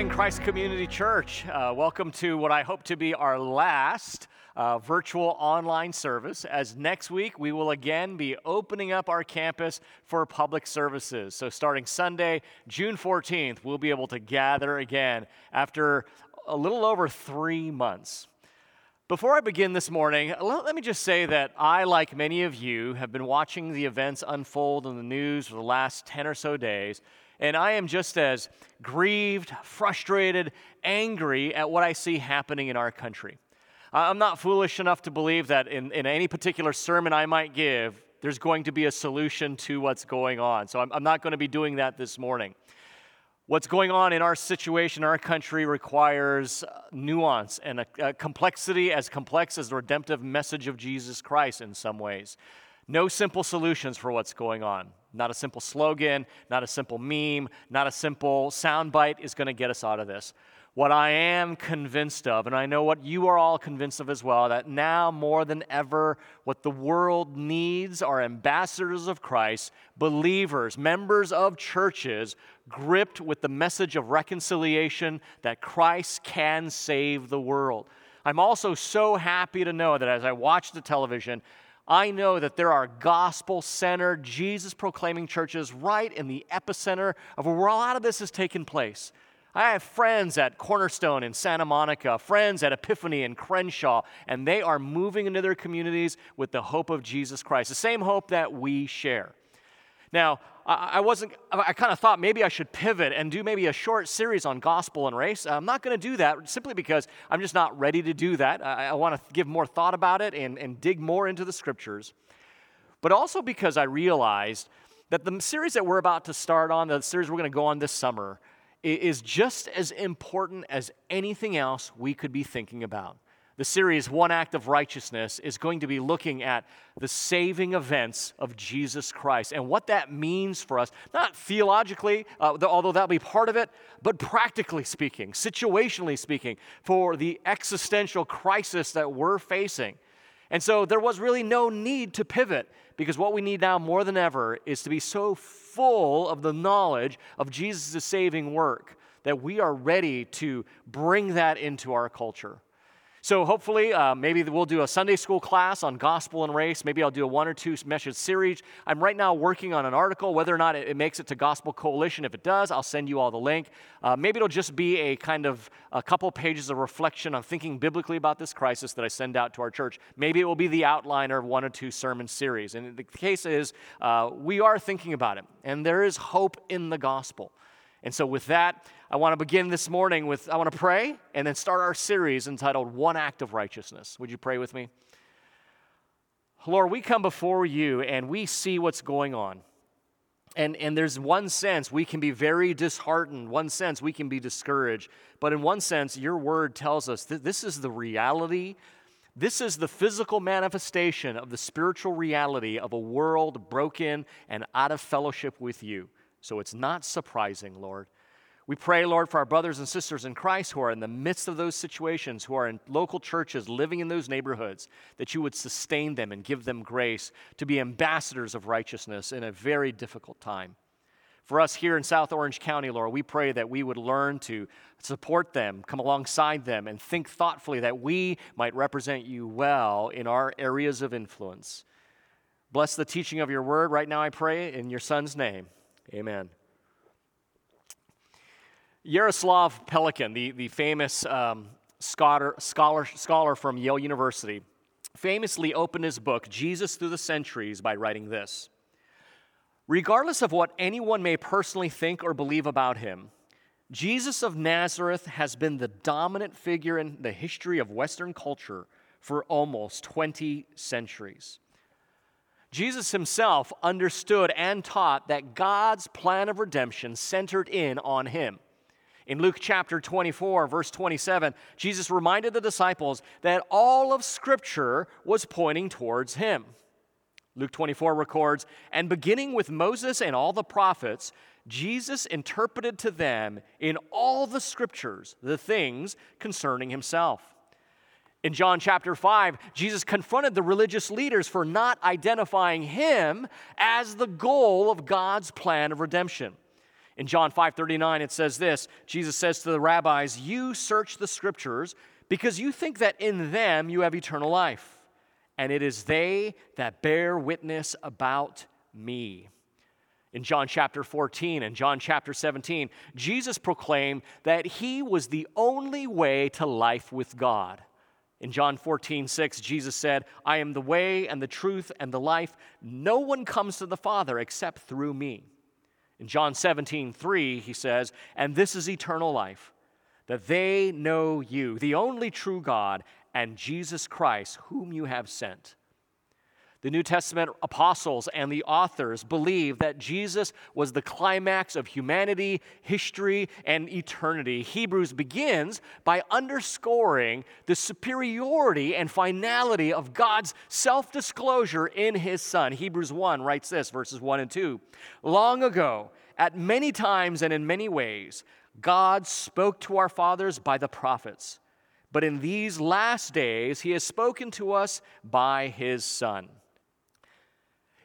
Morning, Christ Community Church. Uh, welcome to what I hope to be our last uh, virtual online service, as next week we will again be opening up our campus for public services. So, starting Sunday, June 14th, we'll be able to gather again after a little over three months. Before I begin this morning, let me just say that I, like many of you, have been watching the events unfold in the news for the last 10 or so days, and I am just as grieved, frustrated, angry at what I see happening in our country. I'm not foolish enough to believe that in, in any particular sermon I might give, there's going to be a solution to what's going on. So I'm, I'm not going to be doing that this morning. What's going on in our situation, our country, requires uh, nuance and a, a complexity as complex as the redemptive message of Jesus Christ in some ways. No simple solutions for what's going on. Not a simple slogan, not a simple meme, not a simple soundbite is going to get us out of this. What I am convinced of, and I know what you are all convinced of as well, that now more than ever, what the world needs are ambassadors of Christ, believers, members of churches, gripped with the message of reconciliation that Christ can save the world. I'm also so happy to know that as I watch the television, I know that there are gospel centered, Jesus proclaiming churches right in the epicenter of where a lot of this has taken place. I have friends at Cornerstone in Santa Monica, friends at Epiphany in Crenshaw, and they are moving into their communities with the hope of Jesus Christ, the same hope that we share. Now, I wasn't, I kind of thought maybe I should pivot and do maybe a short series on gospel and race. I'm not going to do that simply because I'm just not ready to do that. I, I want to give more thought about it and, and dig more into the scriptures. But also because I realized that the series that we're about to start on, the series we're going to go on this summer, is just as important as anything else we could be thinking about. The series, One Act of Righteousness, is going to be looking at the saving events of Jesus Christ and what that means for us, not theologically, uh, although that'll be part of it, but practically speaking, situationally speaking, for the existential crisis that we're facing. And so there was really no need to pivot because what we need now more than ever is to be so full of the knowledge of Jesus' saving work that we are ready to bring that into our culture. So hopefully, uh, maybe we'll do a Sunday school class on gospel and race. Maybe I'll do a one or two message series. I'm right now working on an article. Whether or not it, makes it to Gospel Coalition, if it does, I'll send you all the link. Uh, maybe it'll just be a kind of a couple pages of reflection on thinking biblically about this crisis that I send out to our church. Maybe it will be the outliner of one or two sermon series. And the case is, uh, we are thinking about it, and there is hope in the gospel. And so, with that, I want to begin this morning with I want to pray and then start our series entitled One Act of Righteousness. Would you pray with me? Lord, we come before you and we see what's going on. And, and there's one sense we can be very disheartened, one sense we can be discouraged. But in one sense, your word tells us that this is the reality, this is the physical manifestation of the spiritual reality of a world broken and out of fellowship with you. So it's not surprising, Lord. We pray, Lord, for our brothers and sisters in Christ who are in the midst of those situations, who are in local churches, living in those neighborhoods, that you would sustain them and give them grace to be ambassadors of righteousness in a very difficult time. For us here in South Orange County, Lord, we pray that we would learn to support them, come alongside them, and think thoughtfully that we might represent you well in our areas of influence. Bless the teaching of your word right now, I pray, in your Son's name. Amen. Jaroslav Pelikan, the, the famous um, scholar, scholar, scholar from Yale University, famously opened his book, Jesus Through the Centuries, by writing this Regardless of what anyone may personally think or believe about him, Jesus of Nazareth has been the dominant figure in the history of Western culture for almost 20 centuries. Jesus himself understood and taught that God's plan of redemption centered in on him. In Luke chapter 24, verse 27, Jesus reminded the disciples that all of Scripture was pointing towards him. Luke 24 records, and beginning with Moses and all the prophets, Jesus interpreted to them in all the Scriptures the things concerning himself. In John chapter 5, Jesus confronted the religious leaders for not identifying him as the goal of God's plan of redemption. In John 5:39 it says this, Jesus says to the rabbis, "You search the scriptures because you think that in them you have eternal life, and it is they that bear witness about me." In John chapter 14 and John chapter 17, Jesus proclaimed that he was the only way to life with God. In John 14, 6, Jesus said, I am the way and the truth and the life. No one comes to the Father except through me. In John 17, 3, he says, And this is eternal life, that they know you, the only true God, and Jesus Christ, whom you have sent. The New Testament apostles and the authors believe that Jesus was the climax of humanity, history, and eternity. Hebrews begins by underscoring the superiority and finality of God's self disclosure in his Son. Hebrews 1 writes this, verses 1 and 2. Long ago, at many times and in many ways, God spoke to our fathers by the prophets. But in these last days, he has spoken to us by his Son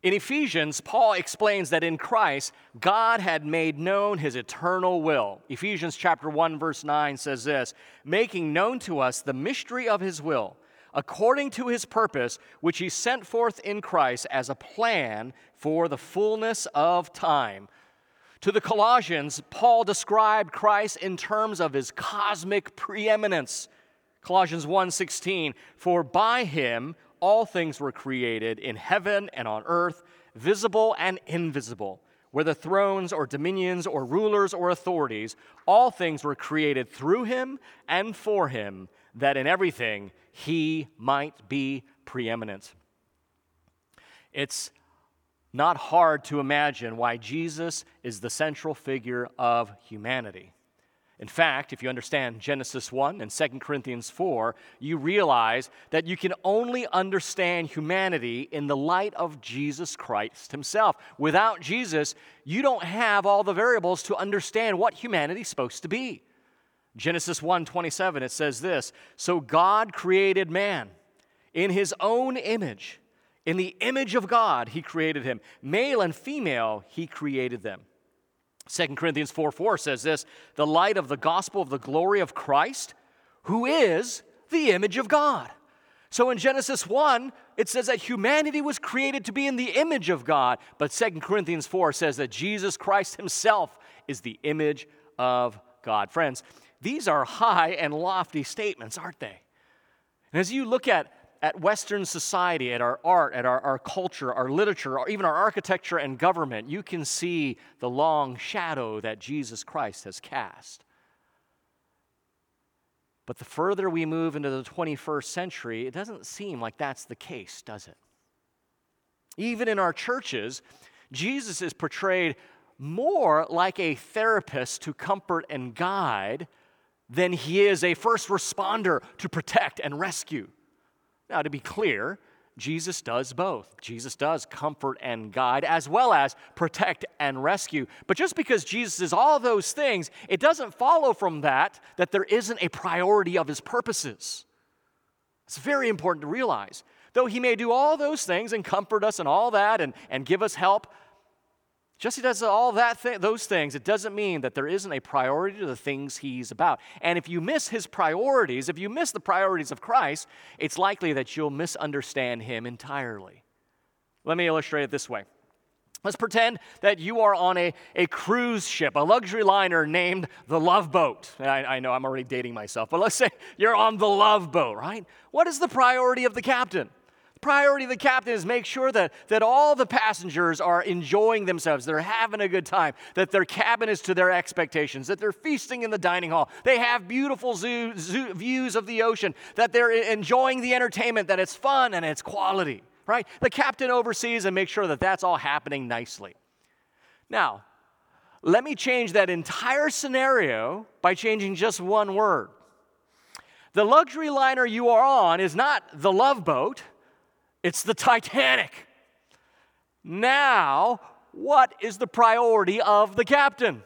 in Ephesians, Paul explains that in Christ, God had made known his eternal will. Ephesians chapter 1 verse 9 says this, making known to us the mystery of his will, according to his purpose, which he sent forth in Christ as a plan for the fullness of time. To the Colossians, Paul described Christ in terms of his cosmic preeminence. Colossians 1:16, for by him all things were created in heaven and on earth, visible and invisible, whether thrones or dominions or rulers or authorities, all things were created through him and for him, that in everything he might be preeminent. It's not hard to imagine why Jesus is the central figure of humanity. In fact, if you understand Genesis 1 and 2 Corinthians 4, you realize that you can only understand humanity in the light of Jesus Christ himself. Without Jesus, you don't have all the variables to understand what humanity's supposed to be. Genesis 1:27 it says this, "So God created man in his own image. In the image of God he created him. Male and female he created them." 2 Corinthians 4 4 says this the light of the gospel of the glory of Christ, who is the image of God. So in Genesis 1, it says that humanity was created to be in the image of God, but 2 Corinthians 4 says that Jesus Christ himself is the image of God. Friends, these are high and lofty statements, aren't they? And as you look at at Western society, at our art, at our, our culture, our literature, or even our architecture and government, you can see the long shadow that Jesus Christ has cast. But the further we move into the 21st century, it doesn't seem like that's the case, does it? Even in our churches, Jesus is portrayed more like a therapist to comfort and guide than he is a first responder to protect and rescue. Now, to be clear, Jesus does both. Jesus does comfort and guide as well as protect and rescue. But just because Jesus is all those things, it doesn't follow from that that there isn't a priority of his purposes. It's very important to realize. Though he may do all those things and comfort us and all that and, and give us help, just he does all that th- those things, it doesn't mean that there isn't a priority to the things he's about. And if you miss his priorities, if you miss the priorities of Christ, it's likely that you'll misunderstand him entirely. Let me illustrate it this way. Let's pretend that you are on a, a cruise ship, a luxury liner named the Love Boat. I, I know I'm already dating myself, but let's say you're on the Love Boat, right? What is the priority of the captain? Priority of the captain is make sure that, that all the passengers are enjoying themselves, they're having a good time, that their cabin is to their expectations, that they're feasting in the dining hall, they have beautiful zoo, zoo, views of the ocean, that they're enjoying the entertainment, that it's fun and it's quality, right? The captain oversees and makes sure that that's all happening nicely. Now, let me change that entire scenario by changing just one word. The luxury liner you are on is not the love boat. It's the Titanic. Now, what is the priority of the captain?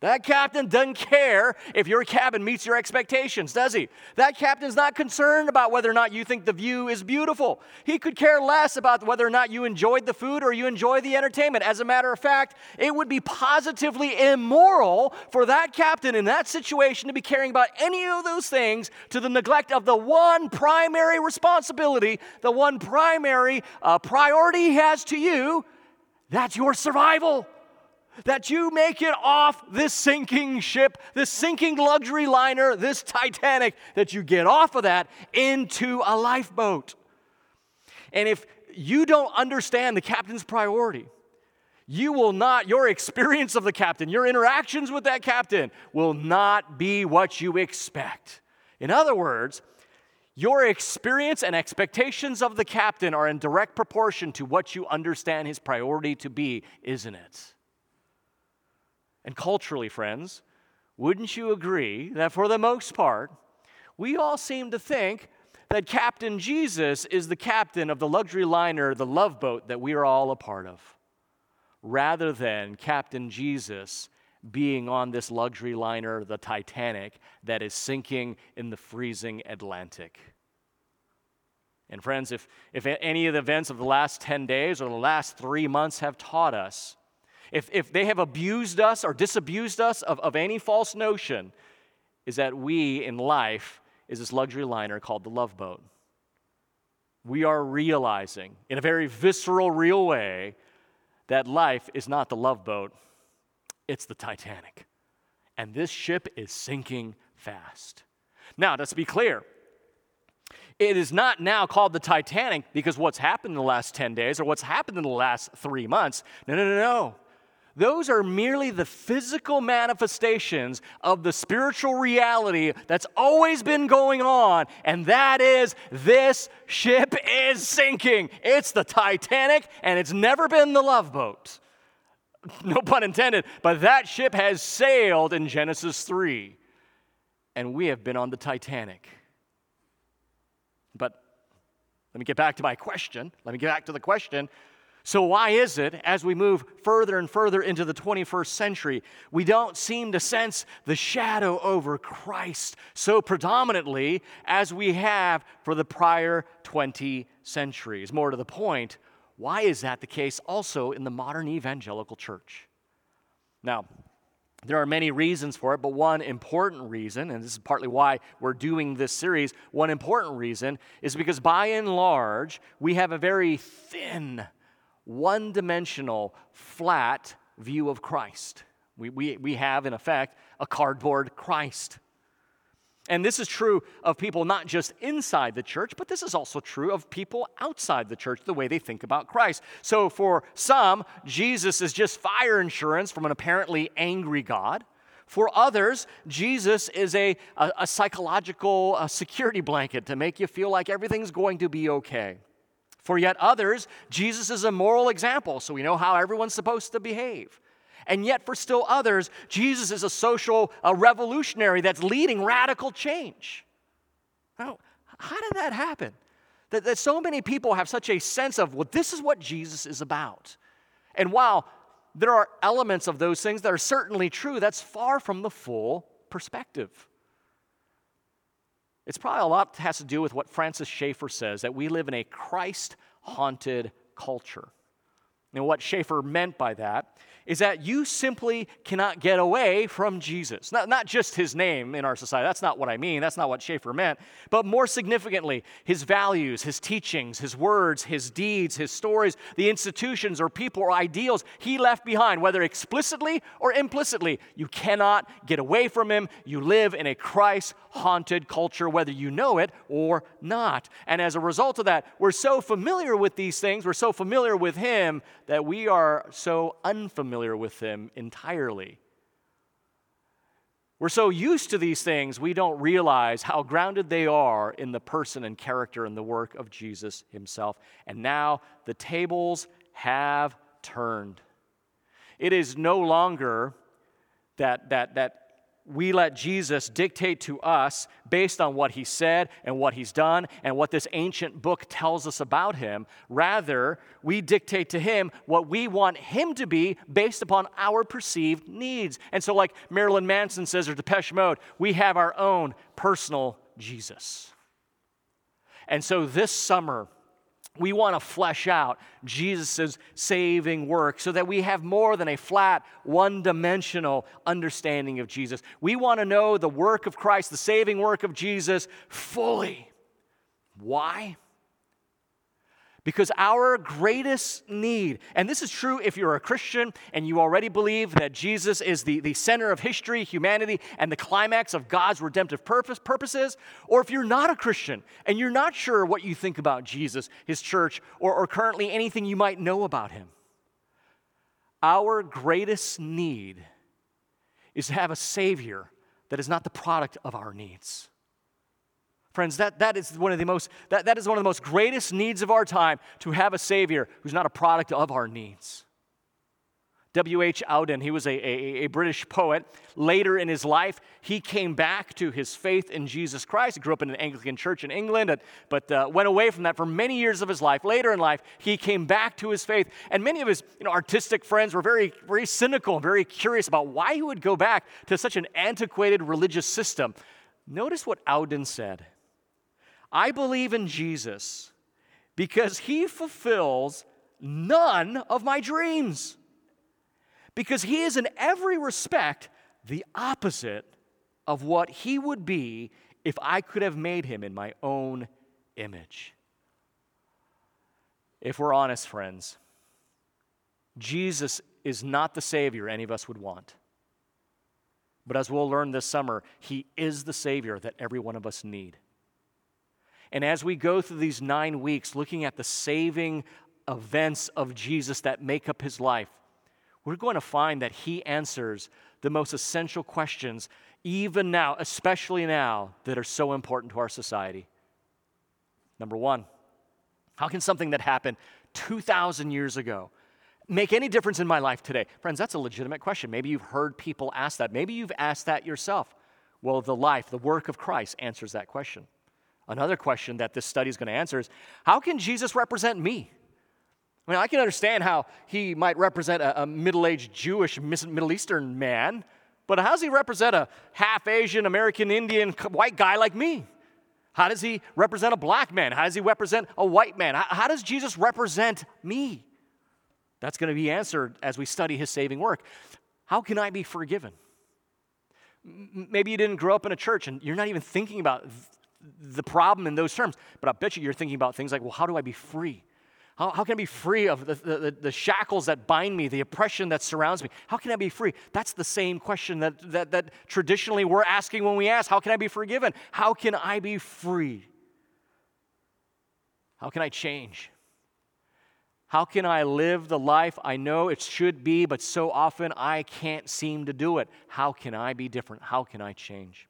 That captain doesn't care if your cabin meets your expectations, does he? That captain's not concerned about whether or not you think the view is beautiful. He could care less about whether or not you enjoyed the food or you enjoy the entertainment. As a matter of fact, it would be positively immoral for that captain in that situation to be caring about any of those things to the neglect of the one primary responsibility, the one primary uh, priority he has to you that's your survival that you make it off this sinking ship, this sinking luxury liner, this Titanic, that you get off of that into a lifeboat. And if you don't understand the captain's priority, you will not, your experience of the captain, your interactions with that captain will not be what you expect. In other words, your experience and expectations of the captain are in direct proportion to what you understand his priority to be, isn't it? And culturally, friends, wouldn't you agree that for the most part, we all seem to think that Captain Jesus is the captain of the luxury liner, the love boat that we are all a part of, rather than Captain Jesus being on this luxury liner, the Titanic, that is sinking in the freezing Atlantic. And, friends, if, if any of the events of the last 10 days or the last three months have taught us if, if they have abused us or disabused us of, of any false notion, is that we in life is this luxury liner called the love boat. We are realizing in a very visceral, real way that life is not the love boat, it's the Titanic. And this ship is sinking fast. Now, let's be clear. It is not now called the Titanic because what's happened in the last 10 days or what's happened in the last three months. No, no, no, no. Those are merely the physical manifestations of the spiritual reality that's always been going on, and that is this ship is sinking. It's the Titanic, and it's never been the love boat. No pun intended, but that ship has sailed in Genesis 3, and we have been on the Titanic. But let me get back to my question. Let me get back to the question so, why is it, as we move further and further into the 21st century, we don't seem to sense the shadow over Christ so predominantly as we have for the prior 20 centuries? More to the point, why is that the case also in the modern evangelical church? Now, there are many reasons for it, but one important reason, and this is partly why we're doing this series, one important reason is because by and large, we have a very thin one dimensional, flat view of Christ. We, we, we have, in effect, a cardboard Christ. And this is true of people not just inside the church, but this is also true of people outside the church, the way they think about Christ. So for some, Jesus is just fire insurance from an apparently angry God. For others, Jesus is a, a, a psychological a security blanket to make you feel like everything's going to be okay. For yet others, Jesus is a moral example, so we know how everyone's supposed to behave. And yet, for still others, Jesus is a social a revolutionary that's leading radical change. Now, how did that happen? That, that so many people have such a sense of, well, this is what Jesus is about. And while there are elements of those things that are certainly true, that's far from the full perspective. It's probably a lot has to do with what Francis Schaeffer says that we live in a Christ haunted culture. And what Schaeffer meant by that is that you simply cannot get away from Jesus. Not, not just his name in our society. That's not what I mean. That's not what Schaeffer meant. But more significantly, his values, his teachings, his words, his deeds, his stories, the institutions or people or ideals he left behind, whether explicitly or implicitly. You cannot get away from him. You live in a Christ haunted culture, whether you know it or not. And as a result of that, we're so familiar with these things, we're so familiar with him that we are so unfamiliar with them entirely. We're so used to these things, we don't realize how grounded they are in the person and character and the work of Jesus himself. And now the tables have turned. It is no longer that, that, that we let Jesus dictate to us based on what he said and what he's done and what this ancient book tells us about him. Rather, we dictate to him what we want him to be based upon our perceived needs. And so, like Marilyn Manson says, or Depeche Mode, we have our own personal Jesus. And so, this summer, we want to flesh out Jesus' saving work so that we have more than a flat, one dimensional understanding of Jesus. We want to know the work of Christ, the saving work of Jesus, fully. Why? Because our greatest need, and this is true if you're a Christian and you already believe that Jesus is the, the center of history, humanity, and the climax of God's redemptive purpose, purposes, or if you're not a Christian and you're not sure what you think about Jesus, his church, or, or currently anything you might know about him. Our greatest need is to have a Savior that is not the product of our needs. Friends, that, that is one of the most that, that is one of the most greatest needs of our time to have a Savior who's not a product of our needs. W.H. Auden, he was a, a, a, British poet. Later in his life, he came back to his faith in Jesus Christ. He grew up in an Anglican church in England, but uh, went away from that for many years of his life. Later in life, he came back to his faith. And many of his you know, artistic friends were very, very cynical and very curious about why he would go back to such an antiquated religious system. Notice what Auden said. I believe in Jesus because he fulfills none of my dreams. Because he is in every respect the opposite of what he would be if I could have made him in my own image. If we're honest, friends, Jesus is not the Savior any of us would want. But as we'll learn this summer, he is the Savior that every one of us need. And as we go through these nine weeks looking at the saving events of Jesus that make up his life, we're going to find that he answers the most essential questions, even now, especially now, that are so important to our society. Number one, how can something that happened 2,000 years ago make any difference in my life today? Friends, that's a legitimate question. Maybe you've heard people ask that. Maybe you've asked that yourself. Well, the life, the work of Christ answers that question. Another question that this study is going to answer is how can Jesus represent me? I mean, I can understand how he might represent a, a middle aged Jewish, Middle Eastern man, but how does he represent a half Asian, American Indian, white guy like me? How does he represent a black man? How does he represent a white man? How, how does Jesus represent me? That's going to be answered as we study his saving work. How can I be forgiven? Maybe you didn't grow up in a church and you're not even thinking about the problem in those terms. But I bet you you're thinking about things like, well, how do I be free? How, how can I be free of the, the, the, shackles that bind me, the oppression that surrounds me? How can I be free? That's the same question that, that, that traditionally we're asking when we ask, How can I be forgiven? How can I be free? How can I change? How can I live the life I know it should be, but so often I can't seem to do it? How can I be different? How can I change?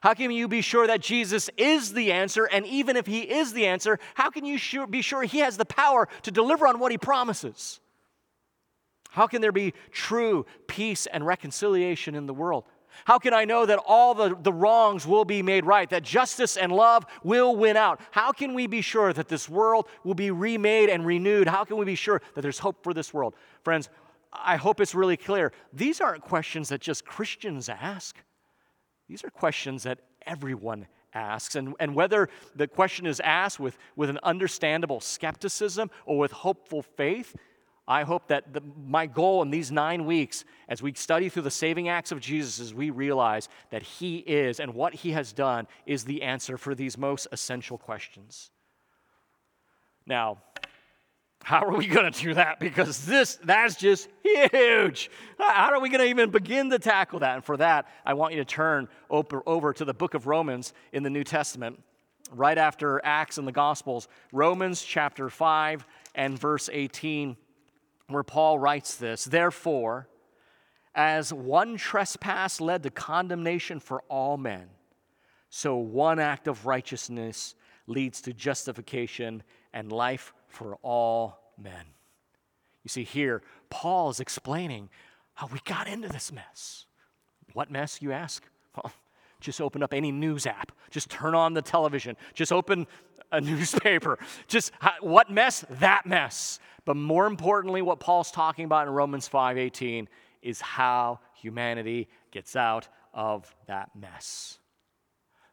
How can you be sure that Jesus is the answer? And even if he is the answer, how can you sure, be sure he has the power to deliver on what he promises? How can there be true peace and reconciliation in the world? How can I know that all the, the wrongs will be made right, that justice and love will win out? How can we be sure that this world will be remade and renewed? How can we be sure that there's hope for this world? Friends, I hope it's really clear. These aren't questions that just Christians ask. These are questions that everyone asks. And, and whether the question is asked with, with an understandable skepticism or with hopeful faith, I hope that the, my goal in these nine weeks, as we study through the saving acts of Jesus, is we realize that He is and what He has done is the answer for these most essential questions. Now, how are we going to do that? Because this, that's just huge. How are we going to even begin to tackle that? And for that, I want you to turn over, to the book of Romans in the New Testament, right after Acts and the Gospels, Romans chapter 5 and verse 18, where Paul writes this Therefore, as one trespass led to condemnation for all men, so one act of righteousness leads to justification and life for all men. You see, here, Paul is explaining how we got into this mess. What mess, you ask? Well, just open up any news app. Just turn on the television. Just open a newspaper. Just what mess? That mess. But more importantly, what Paul's talking about in Romans 5:18 is how humanity gets out of that mess.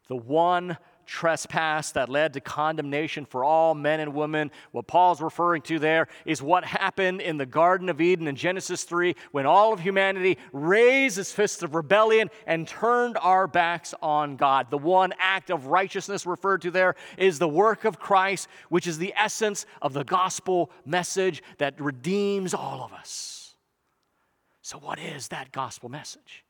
The one trespass that led to condemnation for all men and women. What Paul's referring to there is what happened in the Garden of Eden in Genesis 3 when all of humanity raised its fists of rebellion and turned our backs on God. The one act of righteousness referred to there is the work of Christ, which is the essence of the gospel message that redeems all of us. So, what is that gospel message?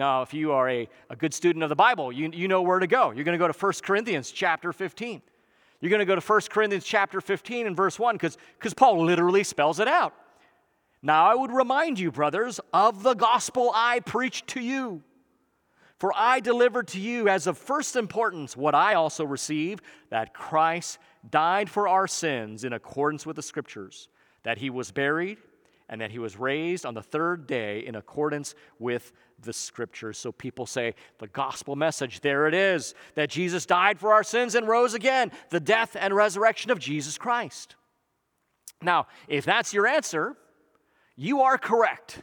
Now, if you are a, a good student of the Bible, you, you know where to go. You're going to go to 1 Corinthians chapter 15. You're going to go to 1 Corinthians chapter 15 and verse 1 because Paul literally spells it out. Now, I would remind you, brothers, of the gospel I preached to you. For I delivered to you as of first importance what I also received that Christ died for our sins in accordance with the Scriptures, that he was buried, and that he was raised on the third day in accordance with the scriptures. So people say, the gospel message, there it is, that Jesus died for our sins and rose again, the death and resurrection of Jesus Christ. Now, if that's your answer, you are correct.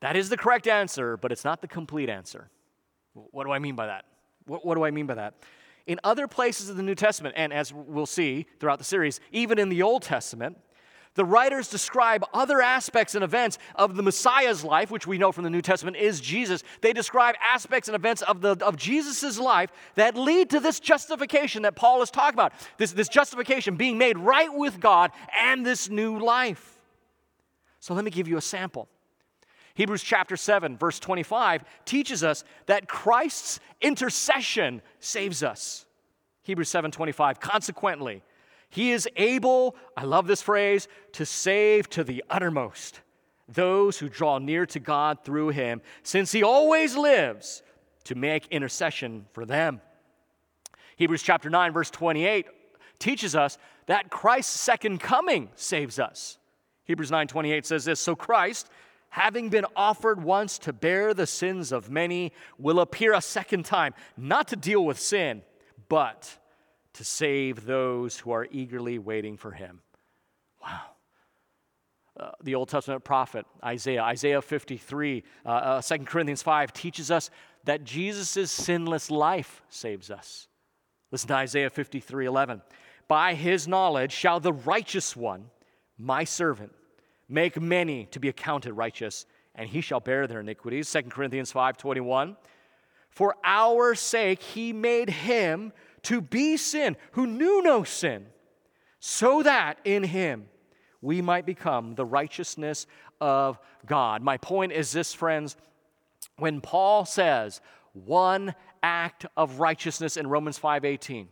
That is the correct answer, but it's not the complete answer. What do I mean by that? What, what do I mean by that? In other places of the New Testament, and as we'll see throughout the series, even in the Old Testament, the writers describe other aspects and events of the Messiah's life, which we know from the New Testament is Jesus. They describe aspects and events of, the, of Jesus' life that lead to this justification that Paul is talking about. This, this justification being made right with God and this new life. So let me give you a sample. Hebrews chapter 7, verse 25 teaches us that Christ's intercession saves us. Hebrews 7 25. Consequently, he is able, I love this phrase, to save to the uttermost those who draw near to God through him, since he always lives to make intercession for them. Hebrews chapter 9, verse 28 teaches us that Christ's second coming saves us. Hebrews 9 28 says this So Christ, having been offered once to bear the sins of many, will appear a second time, not to deal with sin, but to save those who are eagerly waiting for him. Wow. Uh, the Old Testament prophet Isaiah, Isaiah 53, uh, uh, 2 Corinthians 5 teaches us that Jesus' sinless life saves us. Listen to Isaiah 53 11. By his knowledge shall the righteous one, my servant, make many to be accounted righteous, and he shall bear their iniquities. 2 Corinthians 5 21. For our sake he made him to be sin, who knew no sin, so that in him we might become the righteousness of God. My point is this, friends. When Paul says one act of righteousness in Romans 5:18,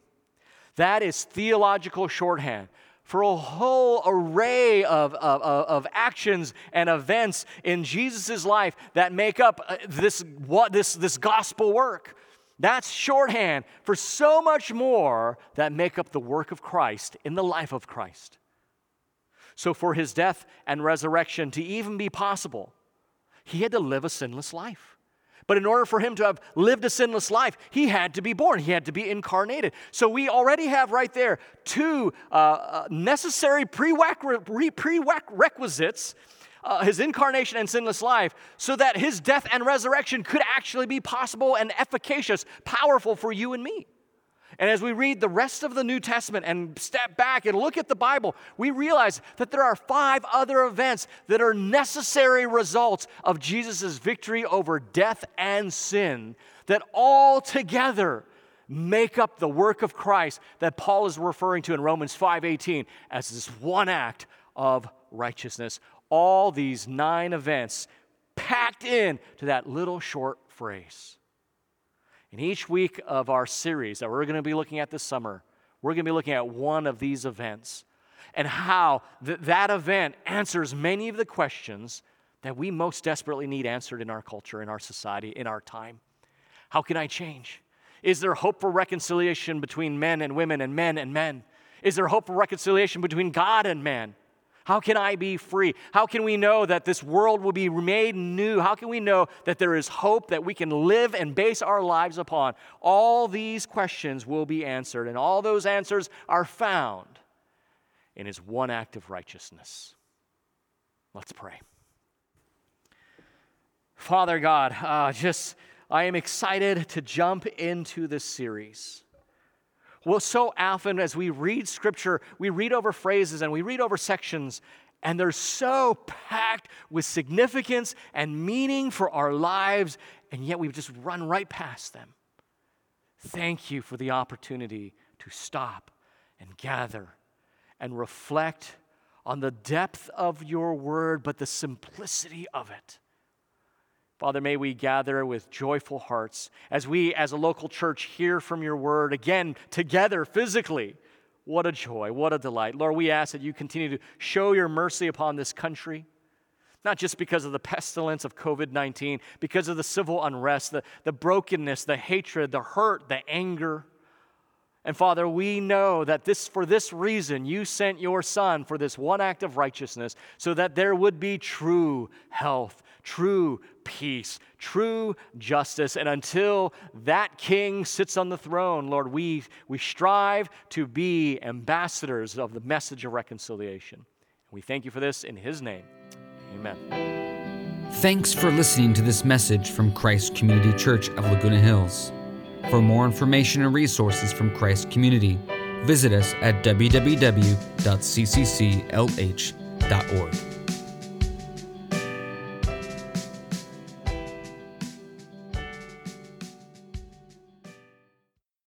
that is theological shorthand for a whole array of, of, of, actions and events in Jesus' life that make up uh, this, what, this, this gospel work. That's shorthand for so much more that make up the work of Christ in the life of Christ. So, for his death and resurrection to even be possible, he had to live a sinless life. But in order for him to have lived a sinless life, he had to be born. He had to be incarnated. So we already have right there two uh, uh necessary prerequisites uh, his incarnation and sinless life so that his death and resurrection could actually be possible and efficacious, powerful for you and me. And as we read the rest of the New Testament and step back and look at the Bible, we realize that there are five other events that are necessary results of Jesus' victory over death and sin that all together make up the work of Christ that Paul is referring to in Romans 5:18 as this one act of righteousness all these nine events packed in to that little short phrase. In each week of our series that we're going to be looking at this summer, we're going to be looking at one of these events and how th- that event answers many of the questions that we most desperately need answered in our culture, in our society, in our time. How can I change? Is there hope for reconciliation between men and women and men and men? Is there hope for reconciliation between God and man? How can I be free? How can we know that this world will be made new? How can we know that there is hope that we can live and base our lives upon? All these questions will be answered, and all those answers are found in his one act of righteousness. Let's pray. Father God, uh, just I am excited to jump into this series. Well, so often as we read scripture, we read over phrases and we read over sections, and they're so packed with significance and meaning for our lives, and yet we just run right past them. Thank you for the opportunity to stop and gather and reflect on the depth of your word, but the simplicity of it. Father, may we gather with joyful hearts as we, as a local church, hear from your word again together physically. What a joy, what a delight. Lord, we ask that you continue to show your mercy upon this country, not just because of the pestilence of COVID 19, because of the civil unrest, the, the brokenness, the hatred, the hurt, the anger. And Father, we know that this for this reason you sent your son for this one act of righteousness so that there would be true health, true peace, true justice. And until that king sits on the throne, Lord, we, we strive to be ambassadors of the message of reconciliation. We thank you for this in his name. Amen. Thanks for listening to this message from Christ Community Church of Laguna Hills. For more information and resources from Christ Community, visit us at www.ccclh.org.